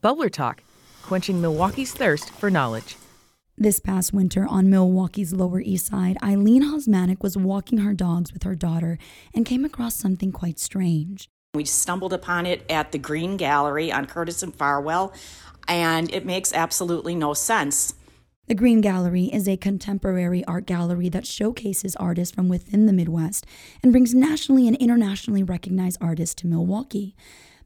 Bubbler Talk, quenching Milwaukee's thirst for knowledge. This past winter on Milwaukee's Lower East Side, Eileen Hosmanic was walking her dogs with her daughter and came across something quite strange. We stumbled upon it at the Green Gallery on Curtis and Farwell, and it makes absolutely no sense. The Green Gallery is a contemporary art gallery that showcases artists from within the Midwest and brings nationally and internationally recognized artists to Milwaukee.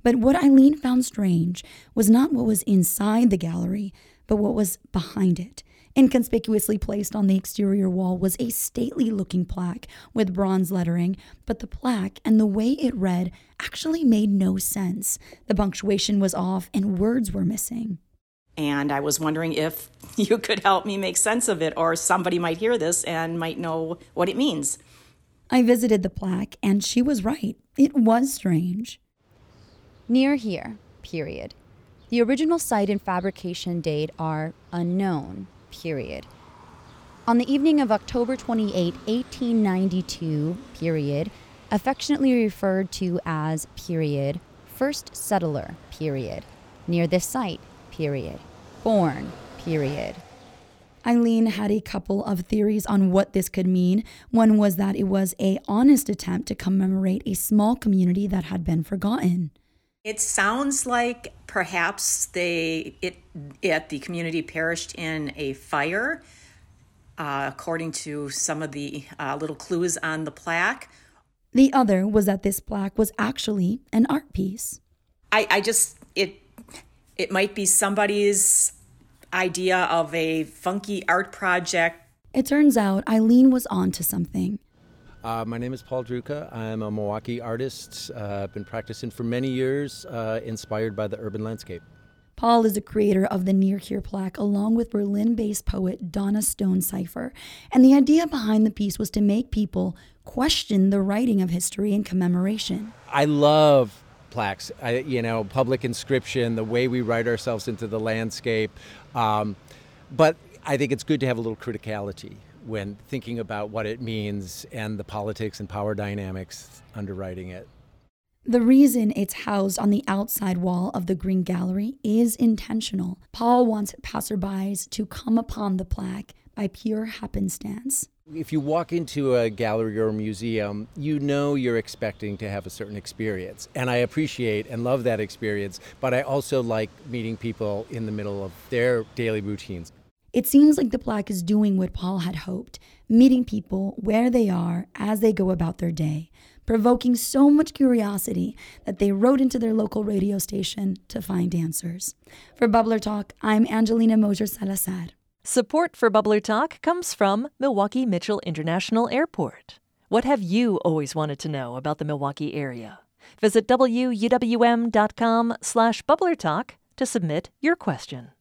But what Eileen found strange was not what was inside the gallery, but what was behind it. Inconspicuously placed on the exterior wall was a stately looking plaque with bronze lettering, but the plaque and the way it read actually made no sense. The punctuation was off and words were missing. And I was wondering if you could help me make sense of it, or somebody might hear this and might know what it means. I visited the plaque, and she was right. It was strange. Near here, period. The original site and fabrication date are unknown, period. On the evening of October 28, 1892, period, affectionately referred to as period, first settler, period, near this site, period, born, period. Eileen had a couple of theories on what this could mean. One was that it was a honest attempt to commemorate a small community that had been forgotten. It sounds like perhaps they it it the community perished in a fire, uh, according to some of the uh, little clues on the plaque. The other was that this plaque was actually an art piece. I, I just it it might be somebody's idea of a funky art project. It turns out Eileen was onto something. Uh, my name is Paul Druecke. I'm a Milwaukee artist. Uh, I've been practicing for many years, uh, inspired by the urban landscape. Paul is the creator of the Near Here plaque, along with Berlin based poet Donna Stonecipher. And the idea behind the piece was to make people question the writing of history and commemoration. I love plaques, I, you know, public inscription, the way we write ourselves into the landscape. Um, but I think it's good to have a little criticality when thinking about what it means and the politics and power dynamics underwriting it. The reason it's housed on the outside wall of the Green Gallery is intentional. Paul wants passerbys to come upon the plaque by pure happenstance. If you walk into a gallery or a museum, you know you're expecting to have a certain experience. And I appreciate and love that experience, but I also like meeting people in the middle of their daily routines. It seems like the plaque is doing what Paul had hoped, meeting people where they are as they go about their day, provoking so much curiosity that they wrote into their local radio station to find answers. For Bubbler Talk, I'm Angelina Mosher Salazar. Support for Bubbler Talk comes from Milwaukee Mitchell International Airport. What have you always wanted to know about the Milwaukee area? Visit wuwm.com slash bubblertalk to submit your question.